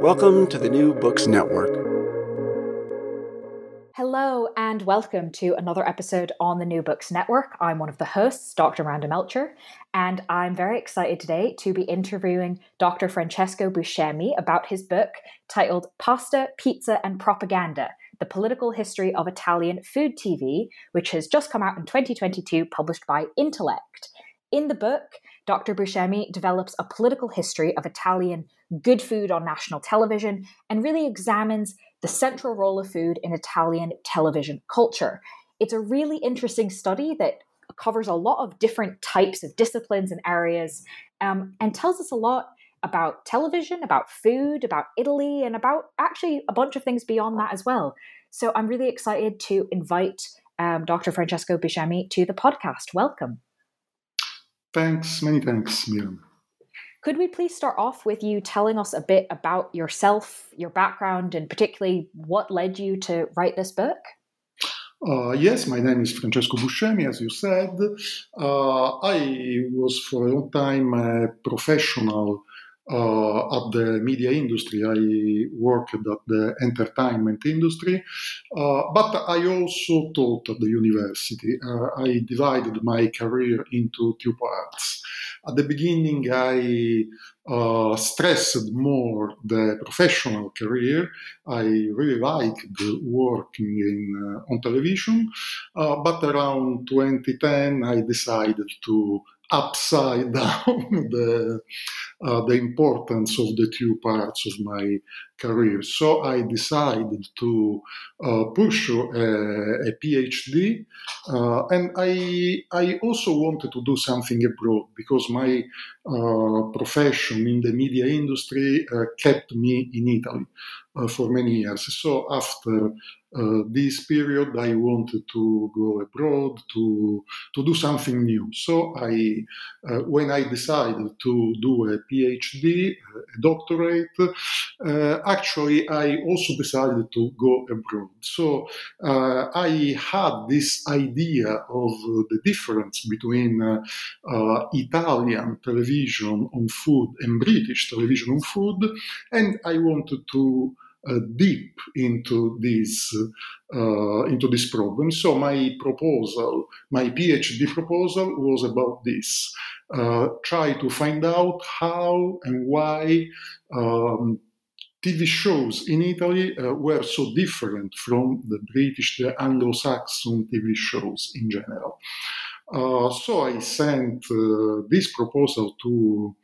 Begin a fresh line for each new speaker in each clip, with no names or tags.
Welcome to the New Books Network.
Hello, and welcome to another episode on the New Books Network. I'm one of the hosts, Dr. Miranda Melcher, and I'm very excited today to be interviewing Dr. Francesco Buscemi about his book titled Pasta, Pizza, and Propaganda The Political History of Italian Food TV, which has just come out in 2022, published by Intellect. In the book, Dr. Buscemi develops a political history of Italian good food on national television and really examines the central role of food in Italian television culture. It's a really interesting study that covers a lot of different types of disciplines and areas um, and tells us a lot about television, about food, about Italy, and about actually a bunch of things beyond that as well. So I'm really excited to invite um, Dr. Francesco Buscemi to the podcast. Welcome.
Thanks, many thanks, Miriam.
Could we please start off with you telling us a bit about yourself, your background, and particularly what led you to write this book?
Uh, yes, my name is Francesco Buscemi, as you said. Uh, I was for a long time a professional uh, at the media industry. I worked at the entertainment industry, uh, but I also taught at the university. Uh, I divided my career into two parts. At the beginning, I uh, stressed more the professional career. I really liked working in, uh, on television, uh, but around 2010, I decided to upside down the uh, the importance of the two parts of my career. So I decided to uh, pursue a, a PhD, uh, and I I also wanted to do something abroad because my uh, profession in the media industry uh, kept me in Italy uh, for many years. So after uh, this period I wanted to go abroad to to do something new. So I, when I decided to do a PhD, a doctorate, actually I also decided to go abroad. So uh, I had this idea of the difference between uh, uh, Italian television on food and British television on food, and I wanted to uh, deep into this uh, into this problem. So my proposal, my PhD proposal, was about this: uh, try to find out how and why. Um, TV shows in Italy uh, were so different from the British, the Anglo-Saxon TV shows in general. Uh, so I sent uh, this proposal to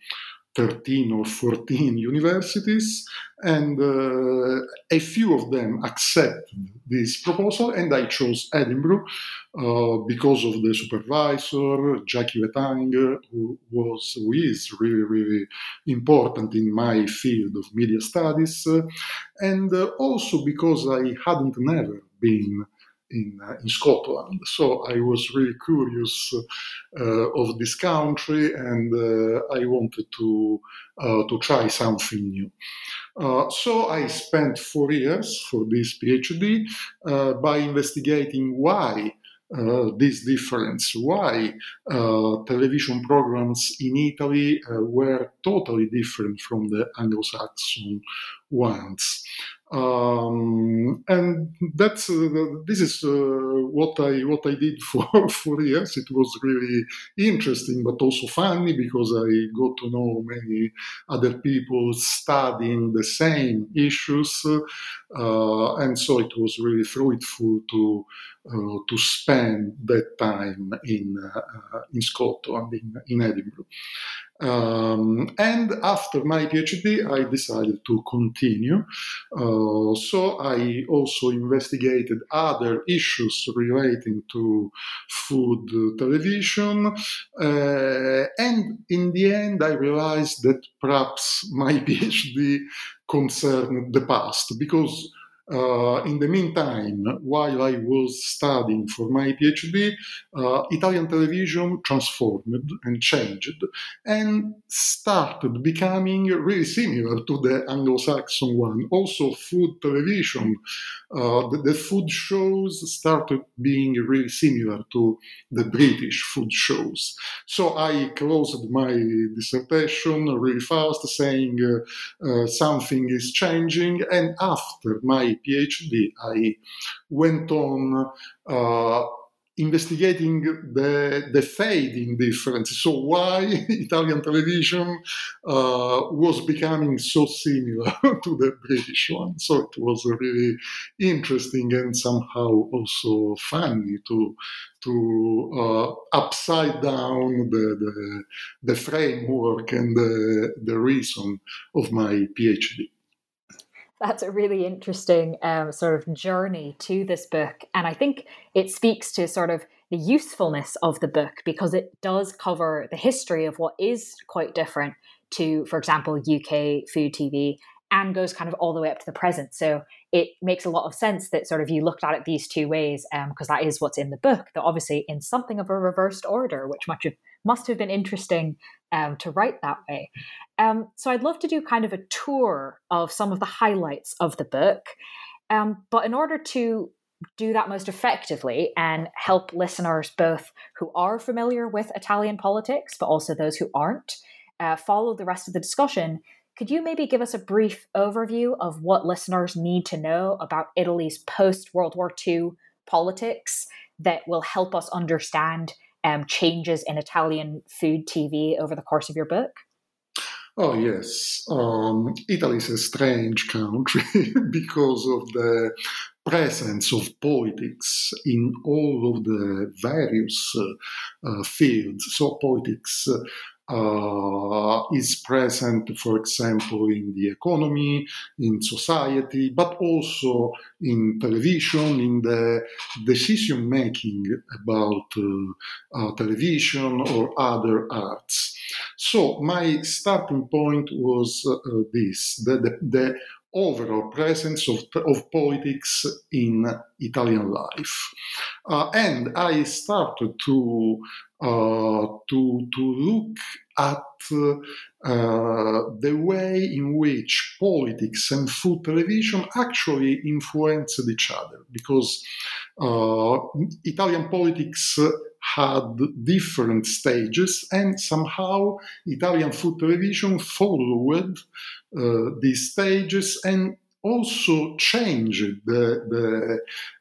13 or 14 universities, and uh, a few of them accepted this proposal, and I chose Edinburgh uh, because of the supervisor, Jackie Wetang, who was, who is really, really important in my field of media studies, uh, and also because I hadn't never been in, uh, in Scotland. So I was really curious uh, of this country and uh, I wanted to, to try something new. So I spent four years for this PhD by investigating why uh, this difference, why uh, television programs in Italy uh, were totally different from the Anglo-Saxon ones. Um, and that's uh, this is uh, what I what I did for four years. It was really interesting, but also funny because I got to know many other people studying the same issues, uh, and so it was really fruitful to uh, to spend that time in uh, in Scotland in, in Edinburgh. Um, and after my PhD, I decided to continue. Uh, so I also investigated other issues relating to food television. Uh, and in the end, I realized that perhaps my PhD concerned the past because uh, in the meantime, while I was studying for my PhD, uh, Italian television transformed and changed and started becoming really similar to the Anglo Saxon one. Also, food television, uh, the, the, food shows started being really similar to the British food shows. So I closed my dissertation really fast, saying uh, uh, something is changing, and after my PhD, I went on uh, investigating the, the fading difference. So why Italian television uh, was becoming so similar to the British one. So it was really interesting and somehow also funny to to uh, upside down the, the, the framework and the, the reason of my PhD
that's a really interesting um, sort of journey to this book. And I think it speaks to sort of the usefulness of the book because it does cover the history of what is quite different to, for example, UK food TV and goes kind of all the way up to the present. So it makes a lot of sense that sort of you looked at it these two ways because um, that is what's in the book, though obviously in something of a reversed order, which much of must have been interesting um, to write that way. Um, so I'd love to do kind of a tour of some of the highlights of the book. Um, but in order to do that most effectively and help listeners both who are familiar with Italian politics, but also those who aren't, uh, follow the rest of the discussion, could you maybe give us a brief overview of what listeners need to know about Italy's post World War II politics that will help us understand um, changes in Italian food TV over the course of your book?
Oh, yes. Um, Italy is a strange country because of the presence of politics in all of the various uh, uh, fields. So, politics uh, is present, for example, in the economy, in society, but also in television, in the decision making about uh, uh, television or other arts. So my starting point was uh, this: that the, the overall presence of, of politics in Italian life. Uh, and I started to, uh, to, to look at uh, the way in which politics and food television actually influenced each other, because uh, Italian politics had different stages, and somehow Italian food television followed these stages and also changed the, the,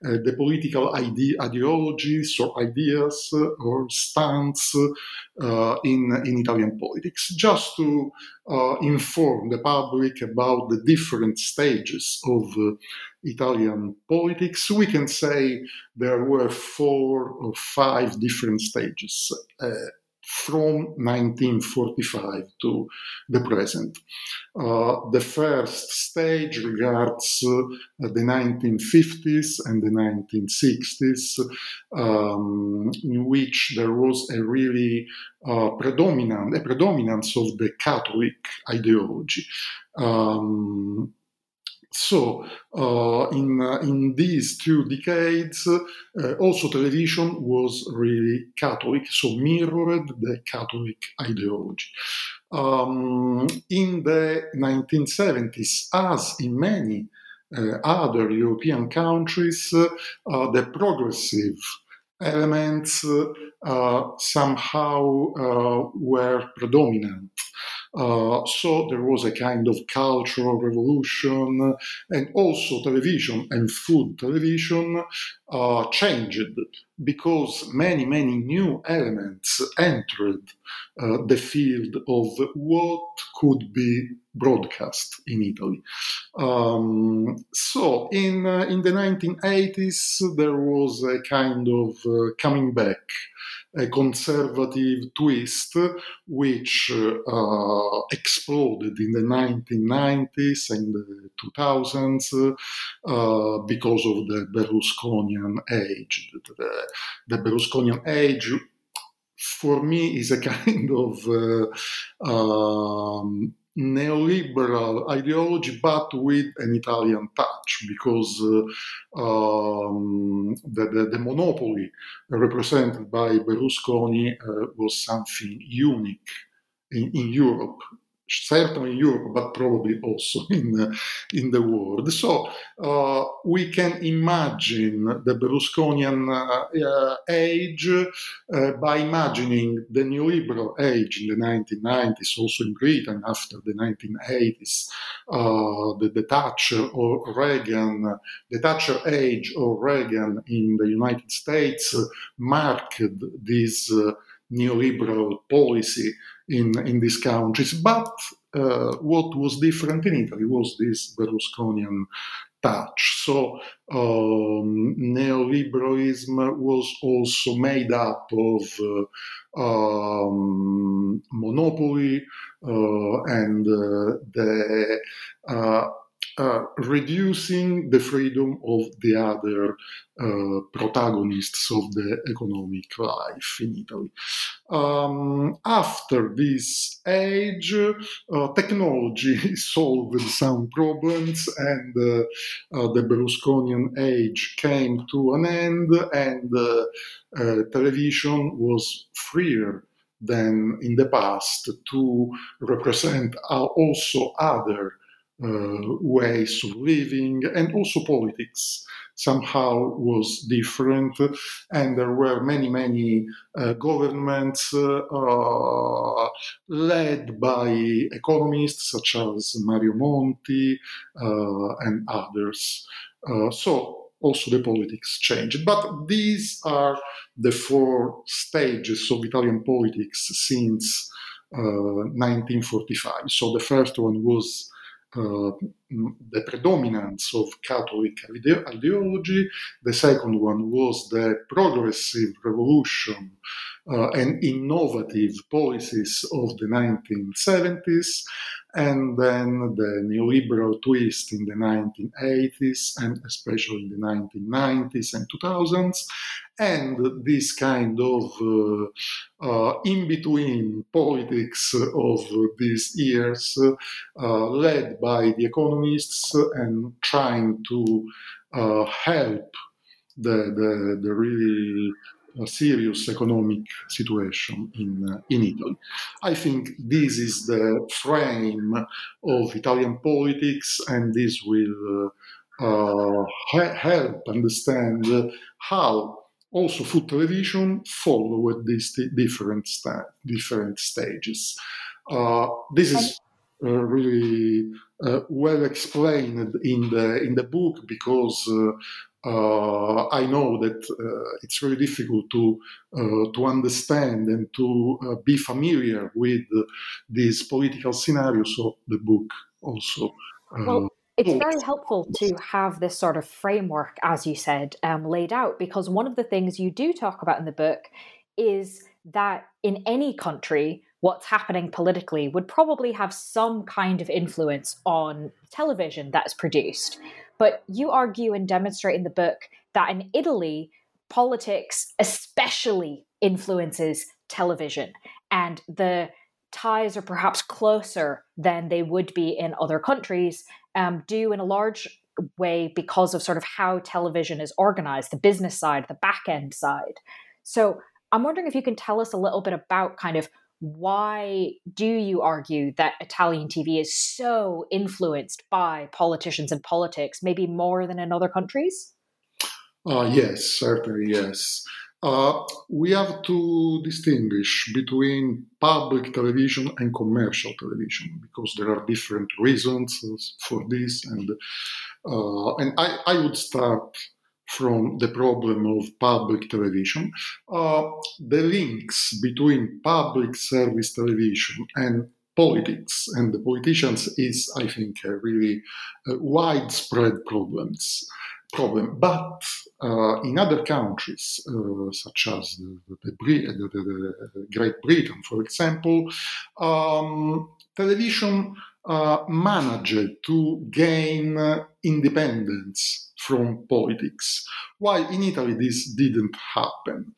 uh, the political ide- ideologies or ideas or stance uh, in, in Italian politics, just to uh, inform the public about the different stages of uh, Italian politics. We can say there were four or five different stages uh, from 1945 to the present. Uh, the first stage regards uh, the 1950s and the 1960s, um, in which there was a really uh, predominant, a predominance of the Catholic ideology. Um, So, uh, in, uh, in these two decades, uh, also television was really Catholic, so mirrored the Catholic ideology. Um, in the 1970s, as in many uh, other European countries, uh, the progressive elements uh, somehow were predominant. Uh, so there was a kind of cultural revolution, and also television and food television uh, changed because many, many new elements entered uh, the field of what could be broadcast in Italy. Um, so in, uh, in the 1980s, there was a kind of uh, coming back a conservative twist which uh, exploded in the 1990s and the 2000s uh, because of the Berlusconian age. The, the Berlusconian age for me is a kind of uh, um, neoliberal ideology, but with an Italian touch, because uh, um, the, the, the, monopoly represented by Berlusconi uh, was something unique in, in Europe certainly in Europe, but probably also in, uh, in the world. So uh, we can imagine the Berlusconian uh, uh age uh, by imagining the neoliberal age in the 1990s, also in Britain after the 1980s, uh, the, the Thatcher or Reagan, the Thatcher age or Reagan in the United States marked this neoliberal policy in, in these countries. But uh, what was different in Italy was this Berlusconian touch. So um, neoliberalism was also made up of uh, um, monopoly uh, and uh, the uh, reducing the freedom of the other uh, protagonists of the economic life in Italy. Um, after this age, uh, technology solved some problems, and uh, uh, the Berlusconian age came to an end, and television was freer than in the past to represent also other ways of living and also politics somehow was different. And there were many many uh, governments uh, uh led by economists such as mario monti uh, and others. Uh, so also the politics changed. But these are the four stages of italian politics since 1945 so the first one was uh, the predominance of Catholic ideology. The second one was the progressive revolution uh, and innovative policies of the 1970s and then the neoliberal twist in the 1980s and especially in the 1990s and 2000s and this kind of uh, uh, in between politics of these years uh, led by the economists and trying to uh, help the, the, the really a serious economic situation in, uh, in Italy. I think this is the frame of Italian politics, and this will uh, ha- help understand how also food television followed these different sta- different stages. Uh, this is uh, really uh, well explained in the in the book because uh, I know that uh, it's very difficult to uh, to understand and to uh, be familiar with this political scenario. So the book also.
Uh, well, it's very helpful to have this sort of framework, as you said, um, laid out because one of the things you do talk about in the book is that in any country, what's happening politically would probably have some kind of influence on television that's produced. But you argue and demonstrate in the book that in Italy, politics especially influences television, and the ties are perhaps closer than they would be in other countries. um, due in a large way because of sort of how television is organized, the business side, the back end side. So I'm wondering if you can tell us a little bit about kind of why do you argue that Italian TV is so influenced by politicians and politics, maybe more than in other countries?
Uh, yes, certainly, yes. Uh, we have to distinguish between public television and commercial television because there are different reasons for this, and uh, and I, I would start from the problem of public television. Uh, the links between public service television and politics and the politicians is, I think, a really uh, widespread problems problem. But uh, in other countries, uh, such as the, the, the, Great Britain, for example, um, television uh, managed to gain independence from politics. Why in Italy this didn't happen.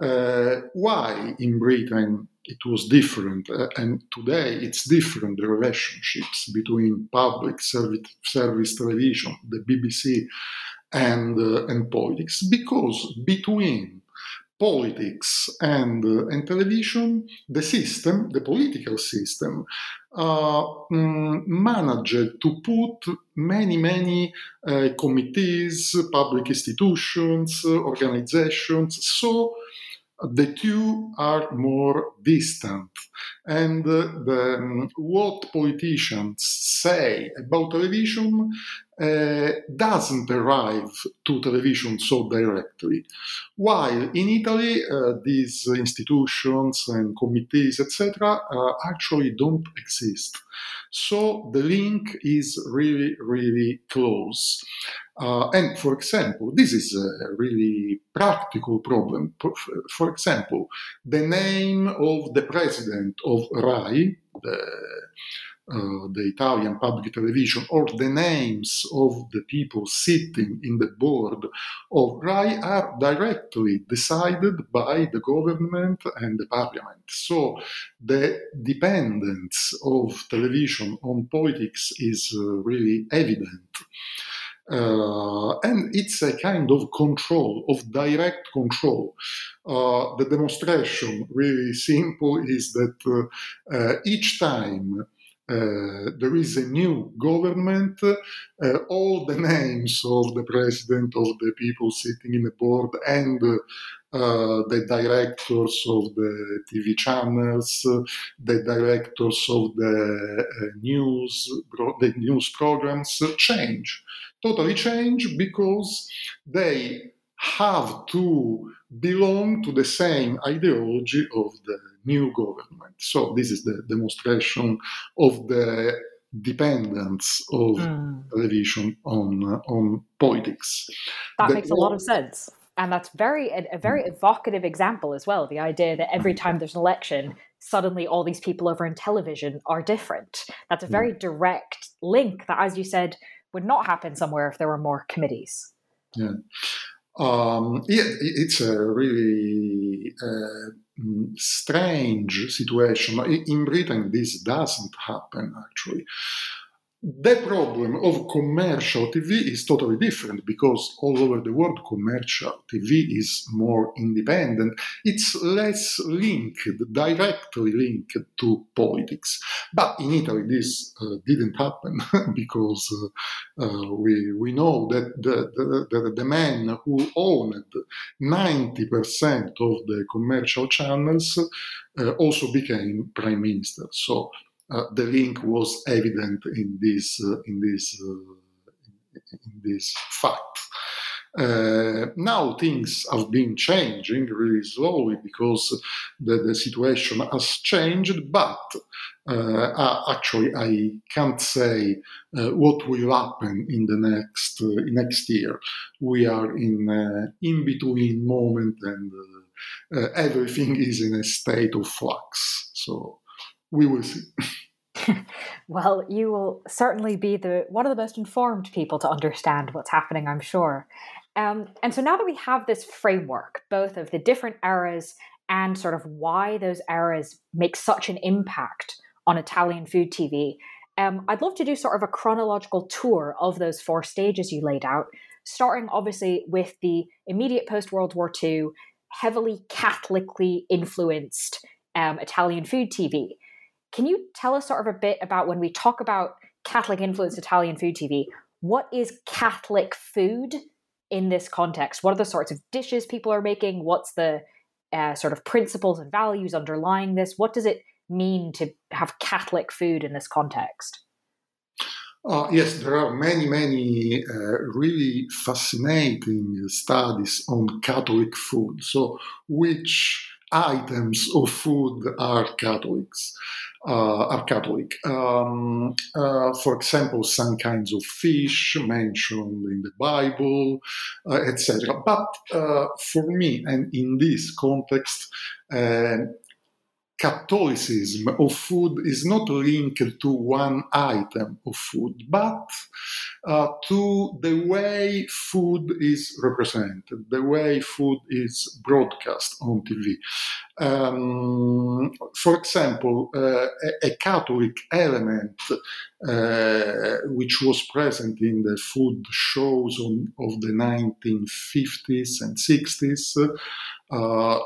Uh, why in Britain it was different, uh, and today it's different the relationships between public service, service television, the BBC, and, uh, and politics, because between politics and, uh, and television, the system, the political system, uh, mm, managed to put many, many uh, committees, public institutions, organizations, so the two are more distant. And the, um, what politicians say about television uh, doesn't arrive to television so directly. While in Italy, uh, these institutions and committees, etc., uh, actually don't exist. So the link is really, really close. Uh, and for example, this is a really practical problem. For example, the name of the president of RAI, the, uh, the Italian public television, or the names of the people sitting in the board of RAI are directly decided by the government and the parliament. So the dependence of television on politics is uh, really evident. Uh, and it's a kind of control, of direct control. Uh, the demonstration, really simple, is that uh, uh each time uh, there is a new government, uh, all the names of the president, of the people sitting in the board, and uh, the directors of the TV channels, the directors of the uh, news, the news programs change totally change because they have to belong to the same ideology of the new government. So this is the demonstration of the dependence of mm. television on uh, on politics.
That the, makes a lot of sense. And that's very a, a very hmm. evocative example as well. The idea that every time there's an election, suddenly all these people over in television are different. That's a very direct link that, as you said, would not happen somewhere if there were more committees.
Yeah. Um, yeah, it's a really uh, strange situation. In Britain, this doesn't happen actually. The problem of commercial TV is totally different because all over the world commercial TV is more independent. It's less linked, directly linked to politics. But in Italy, this uh, didn't happen because uh, uh, we, we know that the, the, the man who owned 90% of the commercial channels uh, also became prime minister. So the link was evident in this uh, in this uh, in this fact. Uh, now things have been changing really slowly because the, the situation has changed, but uh, actually I can't say uh, what will happen in the next next year. We are in in between moment and everything is in a state of flux. So we will see.
well, you will certainly be the one of the most informed people to understand what's happening, I'm sure. Um, and so now that we have this framework, both of the different eras and sort of why those eras make such an impact on Italian food TV, um, I'd love to do sort of a chronological tour of those four stages you laid out, starting obviously with the immediate post World War II, heavily Catholically influenced um, Italian food TV. Can you tell us sort of a bit about when we talk about Catholic influenced Italian food TV? What is Catholic food in this context? What are the sorts of dishes people are making? What's the uh, sort of principles and values underlying this? What does it mean to have Catholic food in this context?
Uh, yes, there are many, many uh, really fascinating studies on Catholic food. So, which items of food are Catholics? Uh, are Catholic. Um, uh, for example, some kinds of fish mentioned in the Bible, uh, etc. But uh, for me, and in this context, uh, Catholicism of food is not linked to one item of food, but uh, to the way food is represented, the way food is broadcast on TV. Um, for example, uh, a, Catholic element uh, which was present in the food shows on, of the 1950s and 60s uh,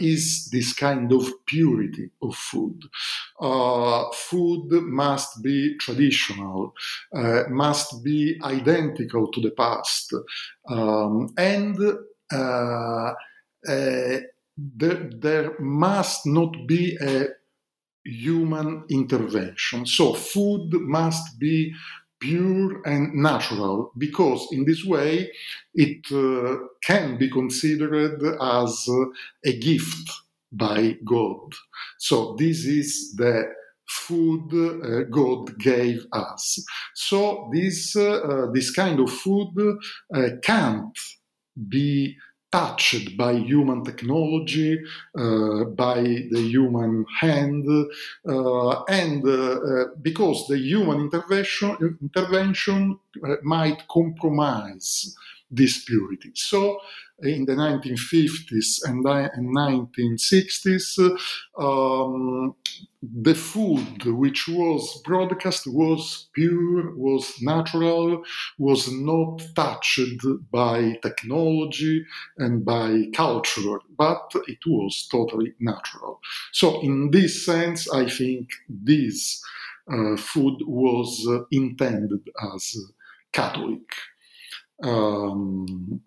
is this kind of purity of food. Uh, food must be traditional, uh, must be identical to the past, um, and uh, uh, there, there must not be a human intervention. So, food must be pure and natural because in this way it uh, can be considered as uh, a gift by God. So this is the food uh, God gave us. So this uh, uh, this kind of food uh, can't be touched by human technology, uh, by the human hand, uh, and uh, uh because the human intervention, intervention uh, might compromise this purity. So, in the 1950s and, 1960s, um, the food which was broadcast was pure, was natural, was not touched by technology and by culture, but it was totally natural. So, in this sense, I think this uh, food was uh, intended as Catholic. Um,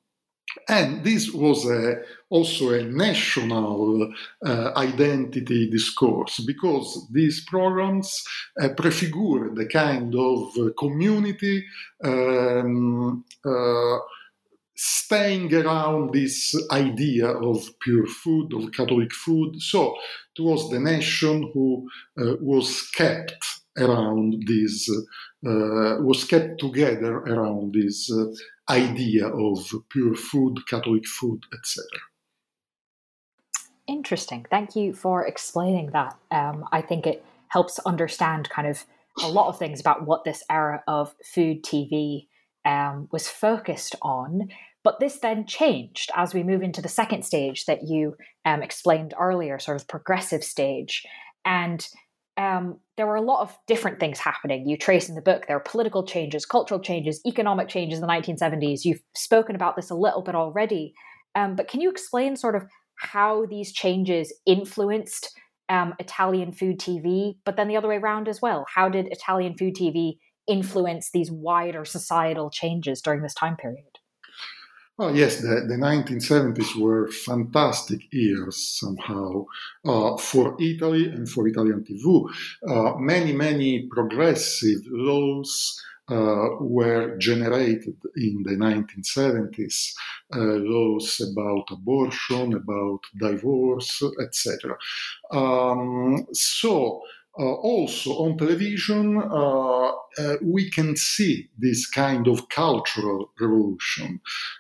and this was a, also a national uh, identity discourse because these programs uh, prefigure the kind of uh, community um, uh, staying around this idea of pure food, of Catholic food. So it was the nation who uh, was kept around this, uh, was kept together around this idea of pure food, Catholic food, etc.
Interesting. Thank you for explaining that. Um, I think it helps understand kind of a lot of things about what this era of food TV um, was focused on. But this then changed as we move into the second stage that you um, explained earlier, sort of progressive stage. And um, there were a lot of different things happening. You trace in the book there are political changes, cultural changes, economic changes in the 1970s. You've spoken about this a little bit already. Um, but can you explain sort of how these changes influenced um, Italian food TV, but then the other way around as well? How did Italian food TV influence these wider societal changes during this time period?
Oh, yes, the, the 1970s were fantastic years somehow uh, for Italy and for Italian TV. Uh, many, many progressive laws uh, were generated in the 1970s uh, laws about abortion, about divorce, etc. Um, so also on television, uh, uh, we can see this kind of cultural revolution.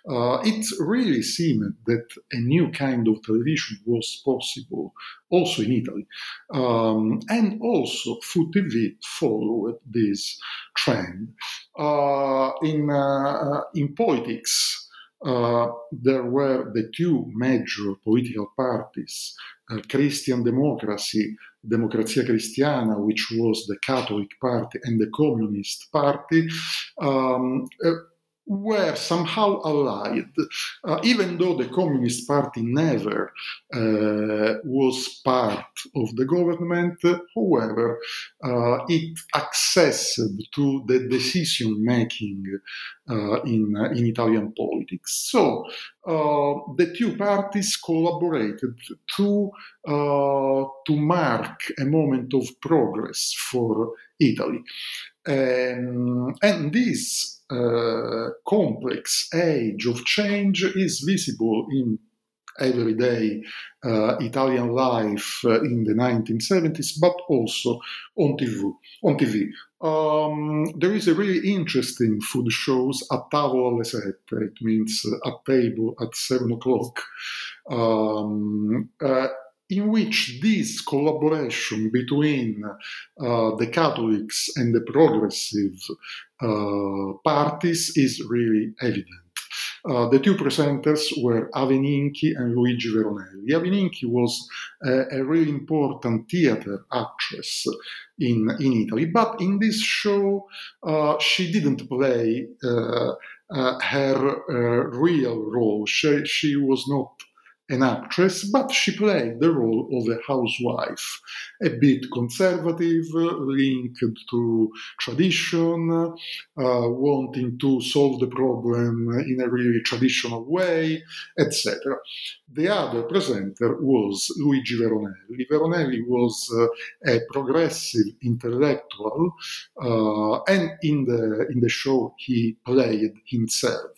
Uh, it really seemed that a new kind of television was possible also in Italy. Um, and also Food TV followed this trend. Uh, in, uh, in politics, uh, there were the two major political parties, uh, Christian Democracy, Democrazia Cristiana, which was the Catholic Party, and the Communist Party. Um, uh, were somehow allied, uh, even though the Communist Party never uh, was part of the government. However, uh, it accessed to the decision making uh, in, in Italian politics. So uh, the two parties collaborated to, uh, to mark a moment of progress for Italy. Um, and this uh, complex age of change is visible in everyday uh, Italian life uh, in the 1970s, but also on TV. On TV. Um, there is a really interesting food shows a tavola alle sette. It means uh, at table at seven o'clock. Um, uh, in which this collaboration between uh, the Catholics and the progressive uh, parties is really evident. Uh, the two presenters were Ave Ninchi and Luigi Veronelli. Ave Ninchi was a, a really important theater actress in, in Italy, but in this show uh, she didn't play uh, uh, her real role. She, she was not an actress, but she played the role of a housewife, a bit conservative, linked to tradition, uh, wanting to solve the problem in a really traditional way, etc. The other presenter was Luigi Veronelli. Veronelli was uh, a progressive intellectual, uh, and in the in the show he played himself.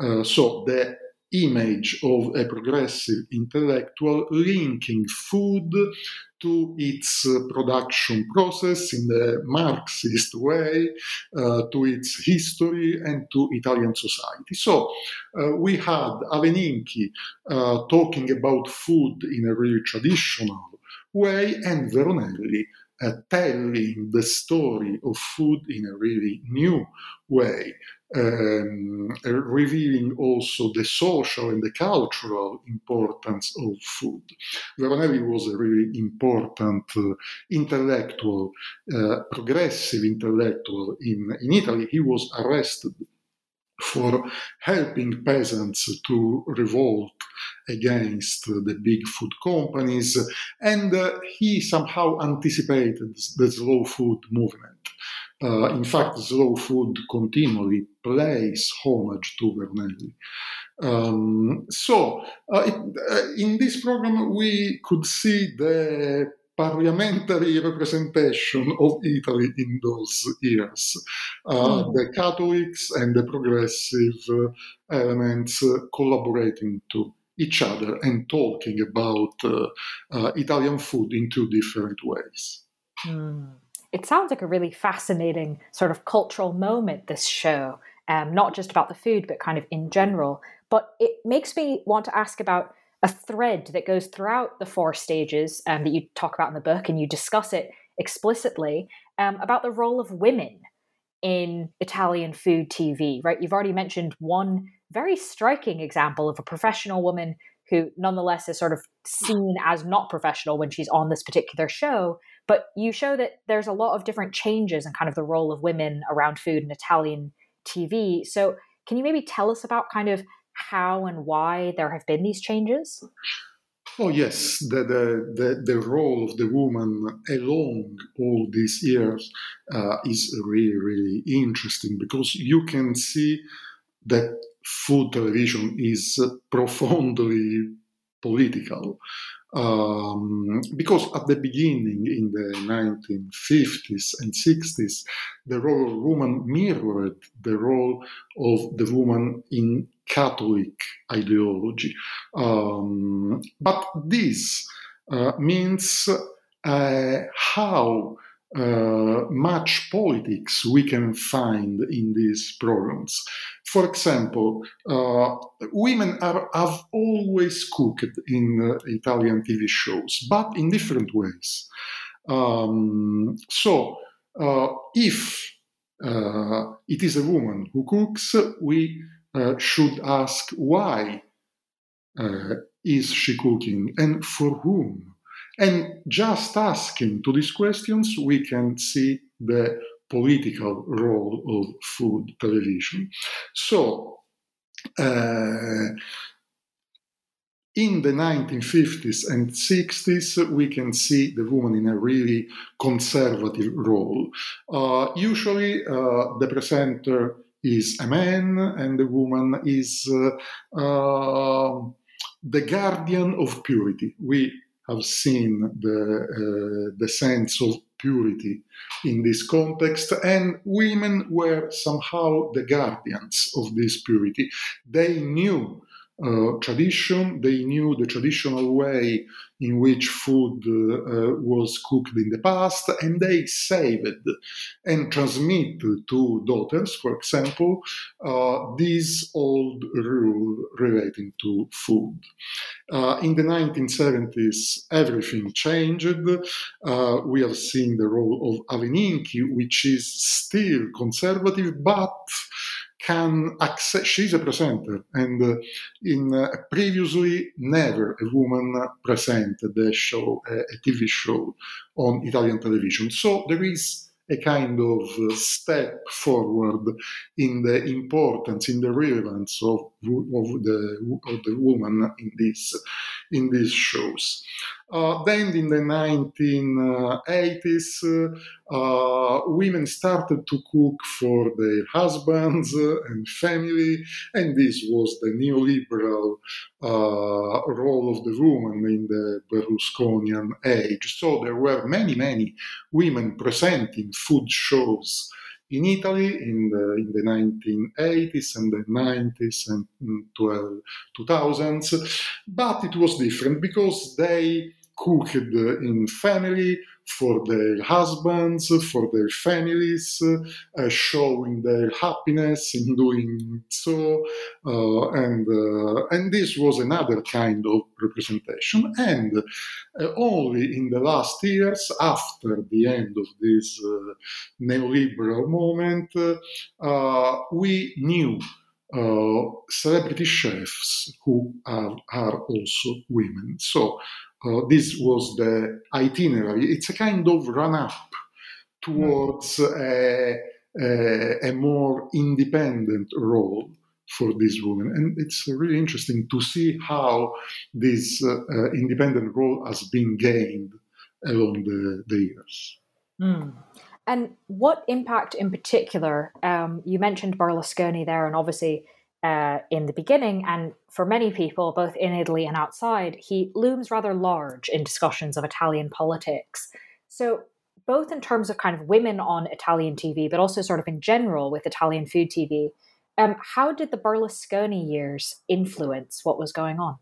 Uh, so the image of a progressive intellectual linking food to its production process in the Marxist way, uh, to its history, and to Italian society. So uh, we had Ave Ninchi uh, talking about food in a really traditional way, and Veronelli uh, telling the story of food in a really new way um, revealing also the social and the cultural importance of food. Veronelli was a really important uh, intellectual, uh, progressive intellectual in, in Italy. He was arrested for helping peasants to revolt against the big food companies, and uh, he somehow anticipated the slow food movement. Uh, in fact, slow food continually plays homage to Veronelli. Um, so, uh, it, uh, in this program, we could see the parliamentary representation of Italy in those years. Uh, mm. The Catholics and the progressive uh, elements uh, collaborating to each other and talking about uh, Italian food in two different ways.
Mm it sounds like a really fascinating sort of cultural moment, this show, um, not just about the food, but kind of in general. But it makes me want to ask about a thread that goes throughout the four stages um, that you talk about in the book, and you discuss it explicitly um, about the role of women in Italian food TV, right? You've already mentioned one very striking example of a professional woman who nonetheless is sort of seen as not professional when she's on this particular show. But you show that there's a lot of different changes in kind of the role of women around food in Italian TV. So can you maybe tell us about kind of how and why there have been these changes?
Oh yes, the, the, the, the, role of the woman along all these years uh, is really, really interesting because you can see that food television is profoundly political. Um, because at the beginning, in the 1950s and 60s, the role of woman mirrored the role of the woman in Catholic ideology. Um, but this uh, means uh, how uh, much politics we can find in these programs. For example, uh, women are, have always cooked in uh, Italian TV shows, but in different ways. Um, so, uh, if it is a woman who cooks, we uh, should ask why uh, is she cooking and for whom. And just asking to these questions, we can see the political role of food television. So, uh, in the 1950s and 60s, we can see the woman in a really conservative role. Uh, usually, uh, the presenter is a man, and the woman is uh, uh the guardian of purity. We have seen the, uh, the sense of purity in this context, and women were somehow the guardians of this purity. They knew uh, tradition. They knew the traditional way in which food uh, was cooked in the past, and they saved and transmitted to daughters, for example, uh, this old rule relating to food. Uh, in the 1970s, everything changed. Uh, we have seen the role of Ave Ninchi, which is still conservative, but can access, she's a presenter, and uh, in uh, previously never a woman presented a show, a, a TV show on Italian television. So there is a kind of uh, step forward in the importance, in the relevance of, of, the, of the woman in, this, in these shows. Uh, then in the 1980s, uh, women started to cook for their husbands and family, and this was the neoliberal uh, role of the woman in the Berlusconian age. So there were many, many women presenting food shows in Italy in the, in the 1980s and the 90s and 2000s, but it was different because they cooked in family for their husbands, for their families, uh, showing their happiness in doing so, uh, and uh, and this was another kind of representation. And uh, only in the last years, after the end of this uh, neoliberal moment, uh, we knew. celebrity chefs who are, are also women. So this was the itinerary. It's a kind of run up towards a, a, a more independent role for this woman. And it's really interesting to see how this uh, uh, independent role has been gained along the, the years.
Mm. And what impact in particular? Um, you mentioned Berlusconi there, and obviously uh, in the beginning, and for many people, both in Italy and outside, he looms rather large in discussions of Italian politics. So, both in terms of kind of women on Italian TV, but also sort of in general with Italian food TV, um, how did the Berlusconi years influence what was going on?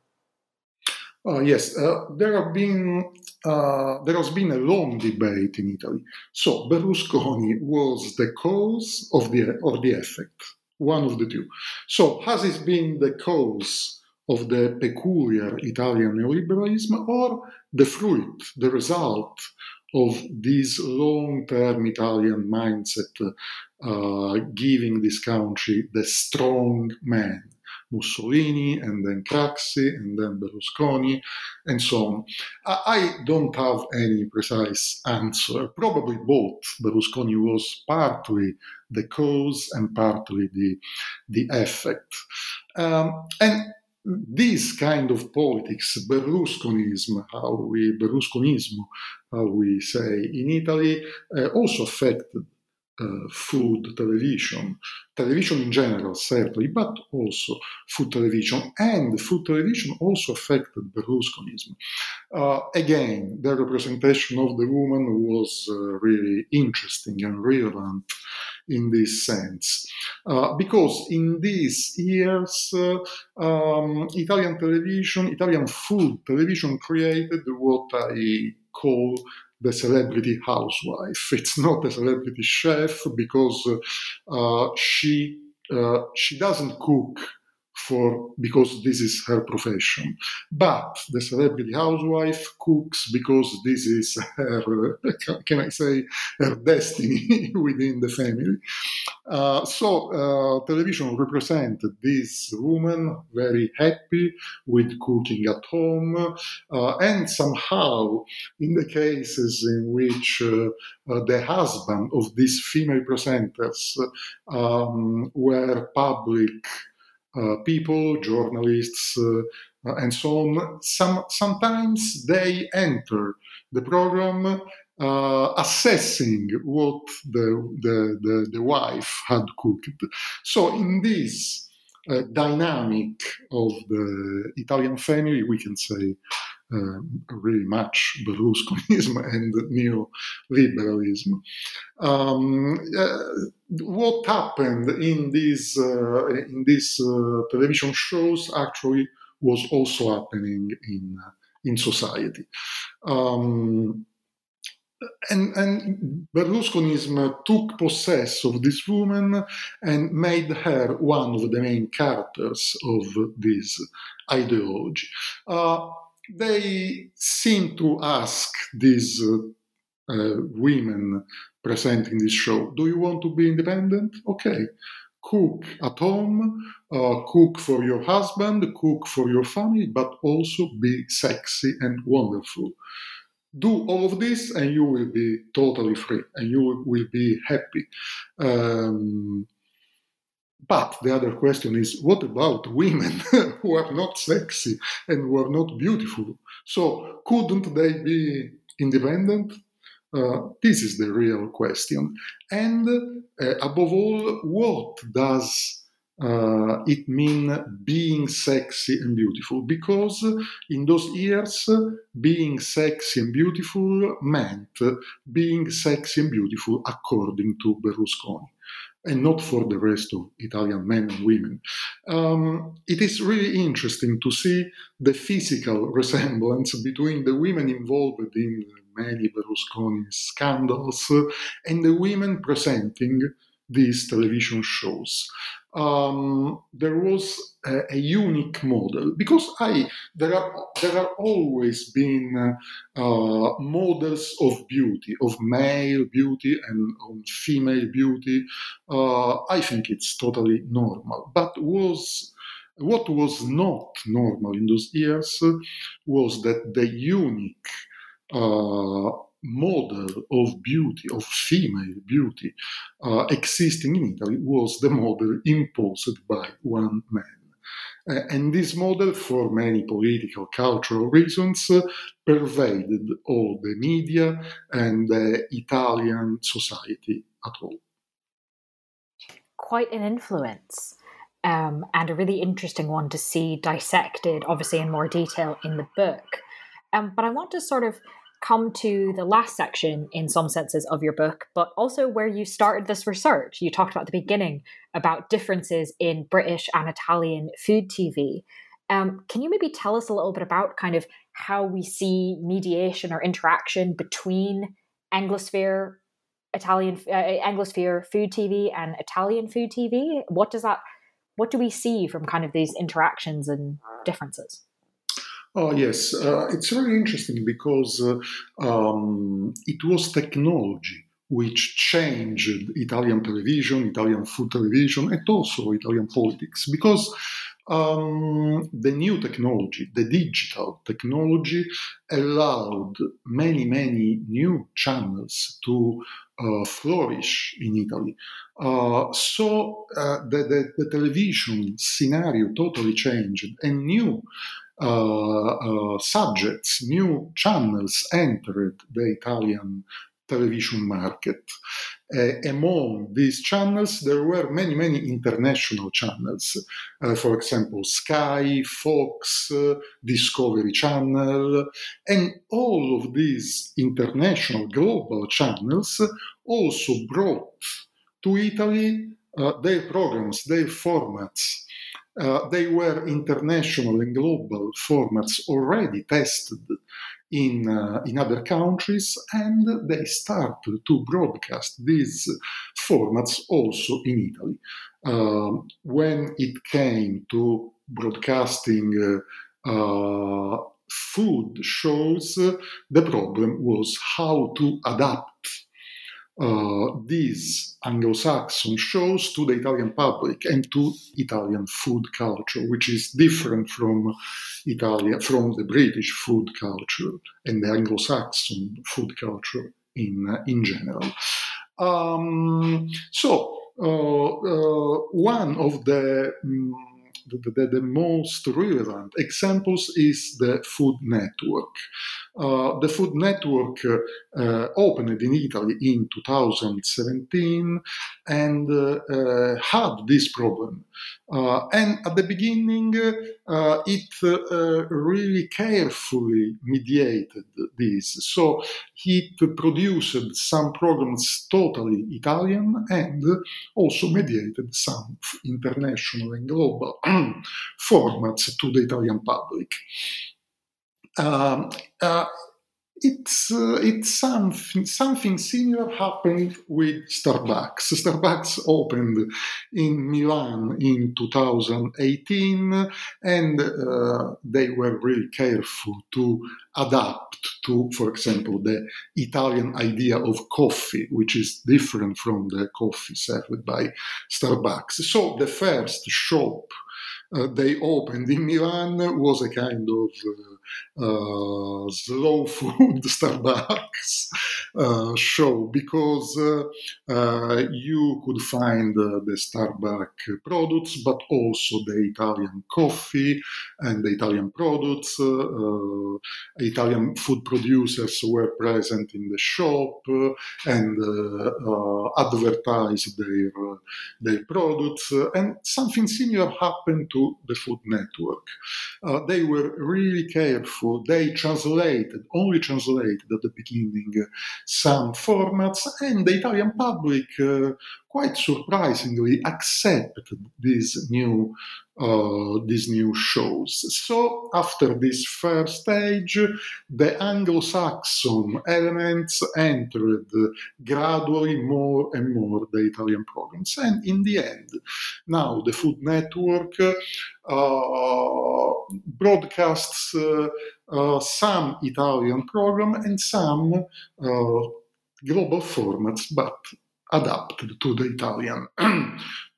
Uh, yes, uh, there have been uh, there has been a long debate in Italy. So Berlusconi was the cause of the of the effect one of the two. So, has it been the cause of the peculiar Italian neoliberalism or the fruit, the result of this long term Italian mindset uh, giving this country the strong man? Mussolini and then Craxi and then Berlusconi and so on. I don't have any precise answer. Probably both. Berlusconi was partly the cause and partly the, the effect. Um, and this kind of politics, Berlusconism, how we Berlusconismo, how we say in Italy, uh, also affected uh, food television, television in general, certainly, but also food television. And food television also affected Berlusconism. Uh, again, the representation of the woman was uh, really interesting and relevant in this sense. Uh, because in these years, uh, um, Italian television, Italian food television created what I call the celebrity housewife. It's not a celebrity chef because uh, she uh, she doesn't cook for because this is her profession. But the celebrity housewife cooks because this is her, can I say, her destiny within the family. Uh, so uh, television represented this woman very happy with cooking at home, uh, and somehow, in the cases in which uh, uh, the husband of these female presenters um, were public people, journalists, uh, and so on. Some, sometimes they enter the program uh, assessing what the, the, the, the, wife had cooked. So, in this uh, dynamic of the Italian family, we can say uh, really much Berlusconism and neoliberalism. Um, uh, what happened in these uh, in these uh, television shows actually was also happening in in society. Um, and, and Berlusconism took possess of this woman and made her one of the main characters of this ideology. Uh, they seem to ask these uh, women presenting this show, do you want to be independent? Okay. Cook at home, uh, cook for your husband, cook for your family, but also be sexy and wonderful. Do all of this and you will be totally free and you will be happy. Um, but the other question is what about women who are not sexy and who are not beautiful? So, couldn't they be independent? Uh, this is the real question. And uh, above all, what does uh, it mean being sexy and beautiful? Because in those years, being sexy and beautiful meant being sexy and beautiful according to Berlusconi and not for the rest of Italian men and women. Um, it is really interesting to see the physical resemblance between the women involved in many Berlusconi scandals and the women presenting these television shows um, there was a, a, unique model because I there are there are always been uh, models of beauty of male beauty and of female beauty. Uh, I think it's totally normal, but was what was not normal in those years was that the unique model of beauty, of female beauty, uh, existing in Italy was the model imposed by one man. Uh, and this model, for many political, cultural reasons, uh, pervaded all the media and Italian society at all.
Quite an influence. Um, and a really interesting one to see dissected, obviously, in more detail in the book. Um, but I want to sort of come to the last section in some senses of your book, but also where you started this research. You talked about the beginning about differences in British and Italian food TV. Um, can you maybe tell us a little bit about kind of how we see mediation or interaction between Anglosphere, Italian uh, Anglosphere food TV and Italian food TV? What does that? What do we see from kind of these interactions and differences?
Oh, yes. Uh, it's very interesting because uh, um, it was technology which changed Italian television, Italian food television, and also Italian politics. Because um, the new technology, the digital technology, allowed many, many new channels to uh, flourish in Italy. Uh, so uh, the, the, the, television scenario totally changed and new subjects, new channels entered the Italian television market. Uh, among these channels, there were many, many international channels. Uh, for example, Sky, Fox, uh, Discovery Channel, and all of these international global channels also brought to Italy uh, their programs, their formats. Uh, they were international and global formats already tested in, uh, in other countries, and they started to broadcast these formats also in Italy. Uh, when it came to broadcasting uh, uh, food shows, the problem was how to adapt uh, these Anglo-Saxon shows to the Italian public and to Italian food culture, which is different from Italia, from the British food culture and the Anglo-Saxon food culture in uh, in general. Um, so uh, uh one of the um, the, the, the, most relevant examples is the Food Network. Uh, the Food Network uh, opened in Italy in 2017 and uh, had this problem. And at the beginning, it really carefully mediated this. So it produced some programs totally Italian and also mediated some international and global formats to the Italian public. Um, uh, it's uh, it's something something similar happened with Starbucks. Starbucks opened in Milan in 2018, and uh, they were really careful to adapt to, for example, the Italian idea of coffee, which is different from the coffee served by Starbucks. So the first shop uh, they opened in Milan was a kind of uh, uh slow food Starbucks uh, show because uh, you could find the Starbucks products, but also the Italian coffee and the Italian products. Italian food producers were present in the shop and advertised their their products, and something similar happened to the Food Network. Uh, they were really careful. They translated, only translated at the beginning, uh, some formats, and the Italian public uh, quite surprisingly accepted these new uh, these new shows. So after this first stage, the Anglo-Saxon elements entered gradually more and more the Italian programs, and in the end, now the Food Network broadcasts some Italian program and some global formats, but adapted to the Italian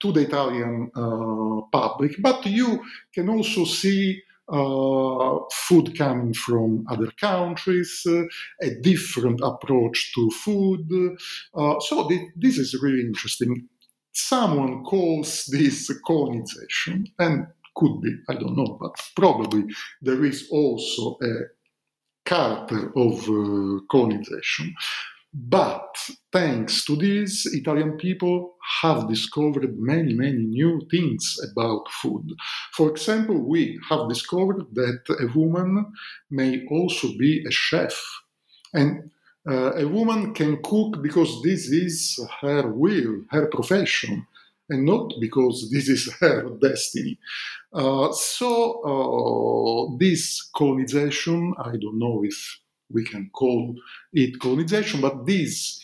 to the Italian public. But you can also see uh, food coming from other countries, uh, a different approach to food. Uh, so th- this is really interesting. Someone calls this colonization, and could be, I don't know, but probably there is also a character of uh, colonization. But thanks to this, Italian people have discovered many, many new things about food. For example, we have discovered that a woman may also be a chef. And uh, a woman can cook because this is her will, her profession, and not because this is her destiny. Uh, so, uh, this colonization, I don't know if we can call it colonization, but this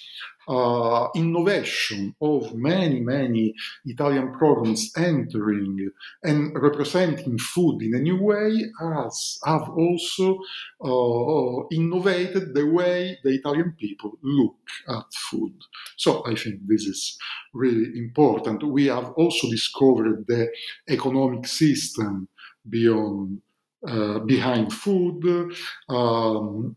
uh, innovation of many, many Italian programs entering and representing food in a new way has have also uh, innovated the way the Italian people look at food. So I think this is really important. We have also discovered the economic system beyond uh, behind food. Um,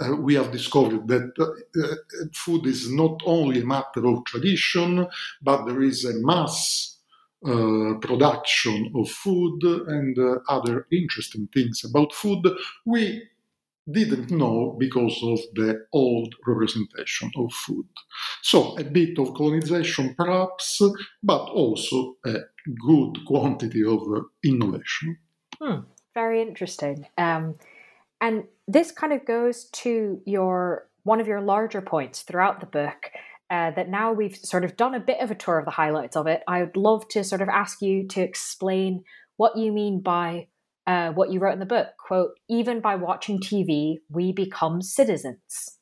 uh, we have discovered that uh, uh, food is not only a matter of tradition, but there is a mass uh, production of food and uh, other interesting things about food we didn't know because of the old representation of food. So, a bit of colonization perhaps, but also a good quantity of uh, innovation.
Hmm, very interesting. Um, and this kind of goes to your one of your larger points throughout the book. Uh, that now we've sort of done a bit of a tour of the highlights of it. I would love to sort of ask you to explain what you mean by uh, what you wrote in the book quote even by watching tv we become citizens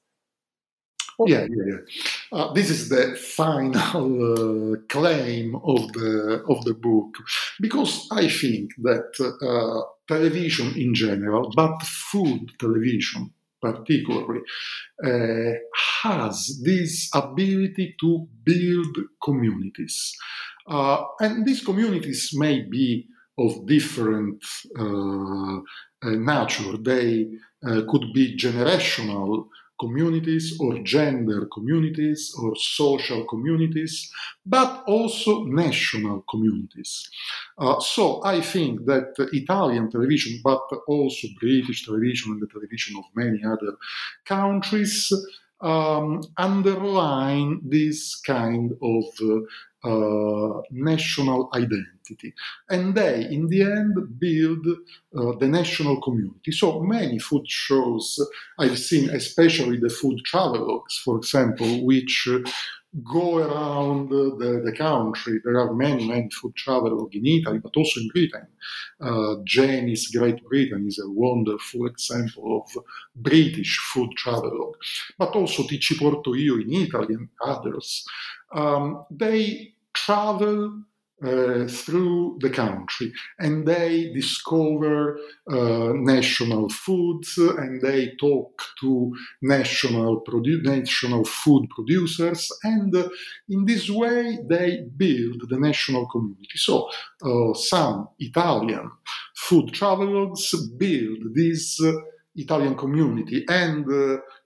yeah, yeah, yeah. Uh, this is the final uh, claim of the of the book, because I think that uh, television in general, but food television particularly, uh, has this ability to build communities. Uh, and these communities may be of different uh, nature. They could be generational communities or gender communities or social communities, but also national communities. Uh, so I think that Italian television, but also British television and the television of many other countries, um, underline this kind of uh, national identity. And they, in the end, build uh, the national community. So many food shows I've seen, especially the food travelogues, for example, which go around the, the, country. There are many, many food travelers in Italy, but also in Britain. Uh, Jamie's Great Britain is a wonderful example of British food travelogue, but also Ti ci porto io in Italy and others. Um, they travel uh, through the country and they discover uh, national foods and they talk to national, produ- national food producers and uh, in this way they build the national community. So uh, some Italian food travelers build this uh, Italian community and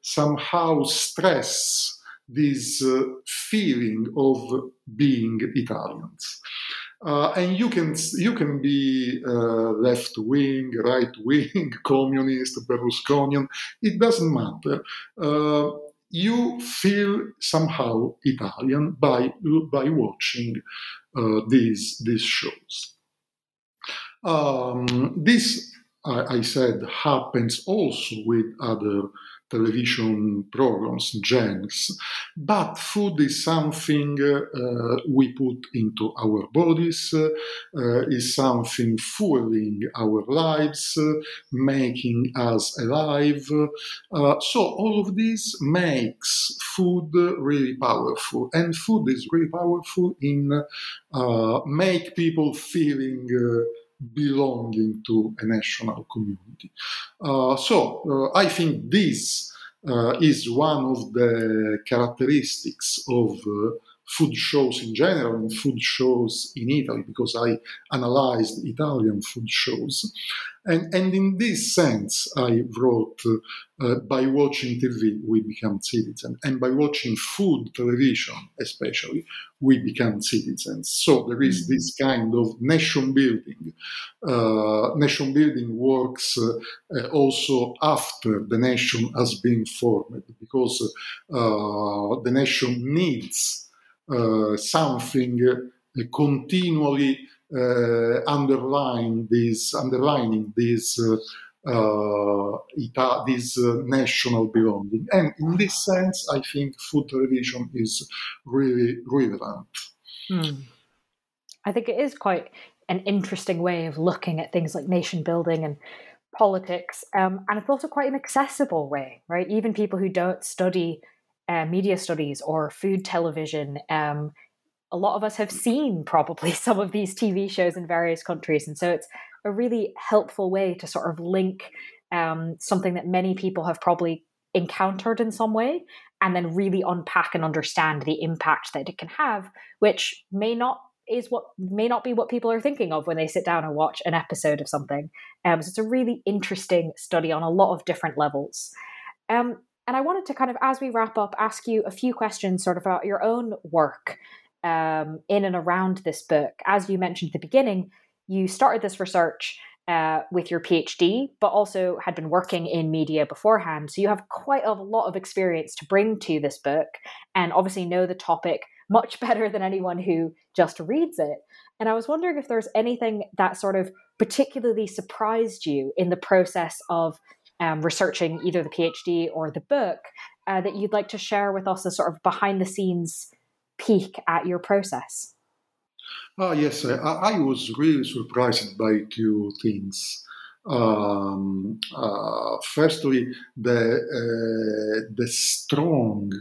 somehow stress this feeling of being Italians. Uh, and you can you can be uh, left wing, right wing, communist, Berlusconian. It doesn't matter. Uh, you feel somehow Italian by by watching uh, these these shows. Um, this I, I said happens also with other television programs, gens, but food is something uh, we put into our bodies, uh, is something fueling our lives, uh, making us alive. Uh, so all of this makes food really powerful, and food is really powerful in uh, make people feeling uh, belonging to a national community. Uh, so uh, I think this uh, is one of the characteristics of uh, food shows in general and food shows in Italy because I analyzed Italian food shows. And, and in this sense, I wrote uh, by watching TV, we become citizens. And by watching food television, especially, we become citizens. So there is mm-hmm. this kind of nation building. Uh, nation building works uh, also after the nation has been formed because uh, the nation needs uh, something uh, continually uh, underlying this, underlining this. Ita- this national belonging. And in this sense, I think food television is really relevant. Hmm.
I think it is quite an interesting way of looking at things like nation building and politics. Um, and it's also quite an accessible way, right? Even people who don't study uh, media studies or food television, um, a lot of us have seen probably some of these TV shows in various countries. And so it's a really helpful way to sort of link um, something that many people have probably encountered in some way and then really unpack and understand the impact that it can have, which may not is what may not be what people are thinking of when they sit down and watch an episode of something. Um, so it's a really interesting study on a lot of different levels. Um, and I wanted to kind of, as we wrap up, ask you a few questions sort of about your own work um, in and around this book. As you mentioned at the beginning, you started this research uh, with your PhD, but also had been working in media beforehand. So you have quite a lot of experience to bring to this book and obviously know the topic much better than anyone who just reads it. And I was wondering if there's anything that sort of particularly surprised you in the process of um, researching either the PhD or the book uh, that you'd like to share with us a sort of behind the scenes peek at your process?
Ah, yes, I, I was really surprised by two things. um, uh, firstly, the, uh, the strong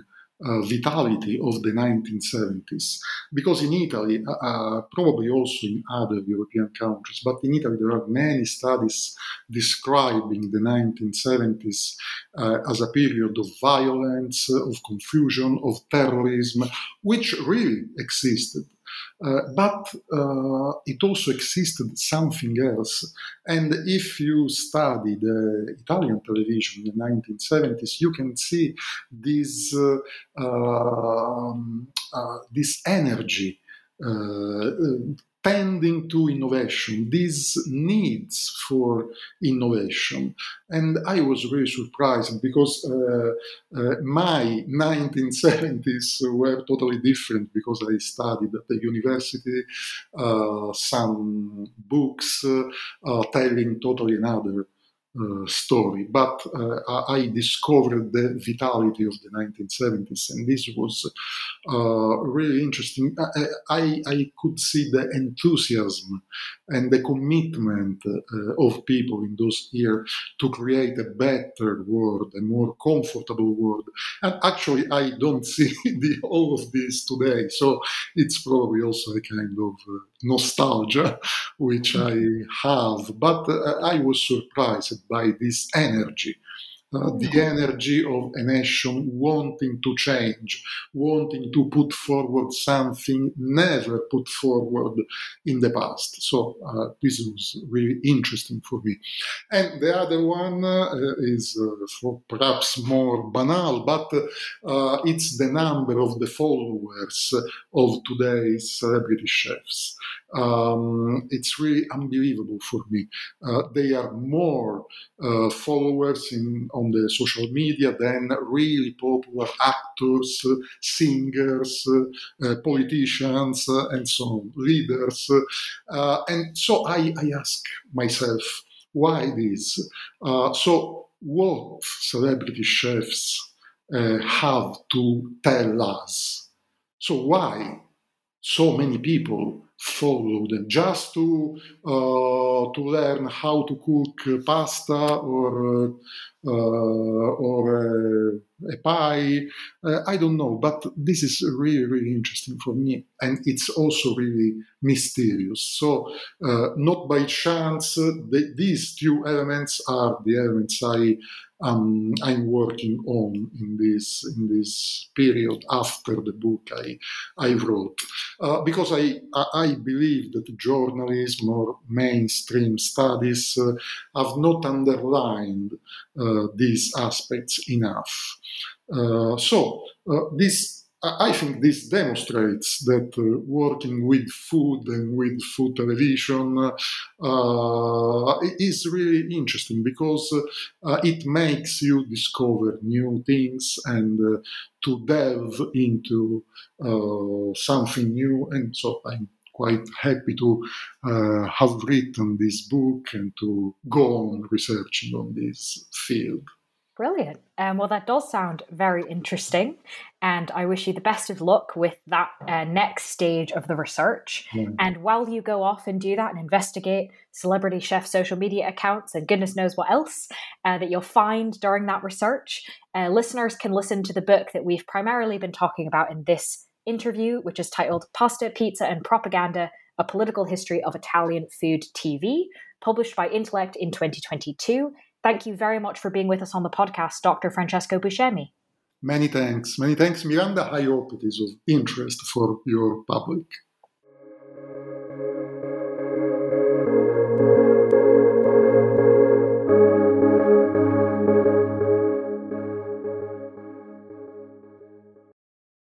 uh, vitality of the 1970s. Because in Italy, uh, uh, probably also in other European countries, but in Italy there are many studies describing the 1970s uh, as a period of violence, of confusion, of terrorism, which really existed. Uh, but uh, it also existed something else. And if you study the Italian television in the 1970s, you can see this, uh, um, uh, this energy uh, tending to innovation, these needs for innovation. And I was really surprised because uh, uh, my 1970s were totally different because I studied at the university uh, some books uh, telling totally another story. But uh, I discovered the vitality of the 1970s, and this was uh, really interesting. I, I, I, could see the enthusiasm and the commitment uh, of people in those years to create a better world, a more comfortable world. And actually, I don't see the, all of this today. So it's probably also a kind of uh, nostalgia which I have. But uh, I was surprised by this energy uh, the energy of a nation wanting to change, wanting to put forward something never put forward in the past. So uh, this was really interesting for me. And the other one uh, is uh, perhaps more banal, but uh, it's the number of the followers of today's celebrity chefs. Um, it's really unbelievable for me. They are more followers in on the social media than really popular actors, singers, uh, politicians, uh, and so on, leaders. Uh, and so I, I ask myself, why this? so, what celebrity chefs have to tell us? So, why so many people follow them just to uh, to learn how to cook pasta or uh, or a pie. Uh, I don't know, but this is really really interesting for me, and it's also really mysterious. So uh, not by chance, the, these two elements are the elements I um, I'm working on in this in this period after the book I I wrote uh, because I I believe that journalism or mainstream studies uh, have not underlined uh, these aspects enough. Uh, so uh, this I think this demonstrates that uh, working with food and with food television uh, is really interesting because uh, it makes you discover new things and uh, to delve into uh, something new. And so I'm quite happy to uh, have written this book and to go on researching on this field.
Brilliant. Um, well, that does sound very interesting. And I wish you the best of luck with that uh, next stage of the research. Mm. And while you go off and do that and investigate celebrity chef social media accounts and goodness knows what else uh, that you'll find during that research, uh, listeners can listen to the book that we've primarily been talking about in this interview, which is titled Pasta, Pizza, and Propaganda A Political History of Italian Food TV, published by Intellect in 2022 Thank you very much for being with us on the podcast, Dr. Francesco Buscemi.
Many thanks. Many thanks, Miranda. I hope it is of interest for your public.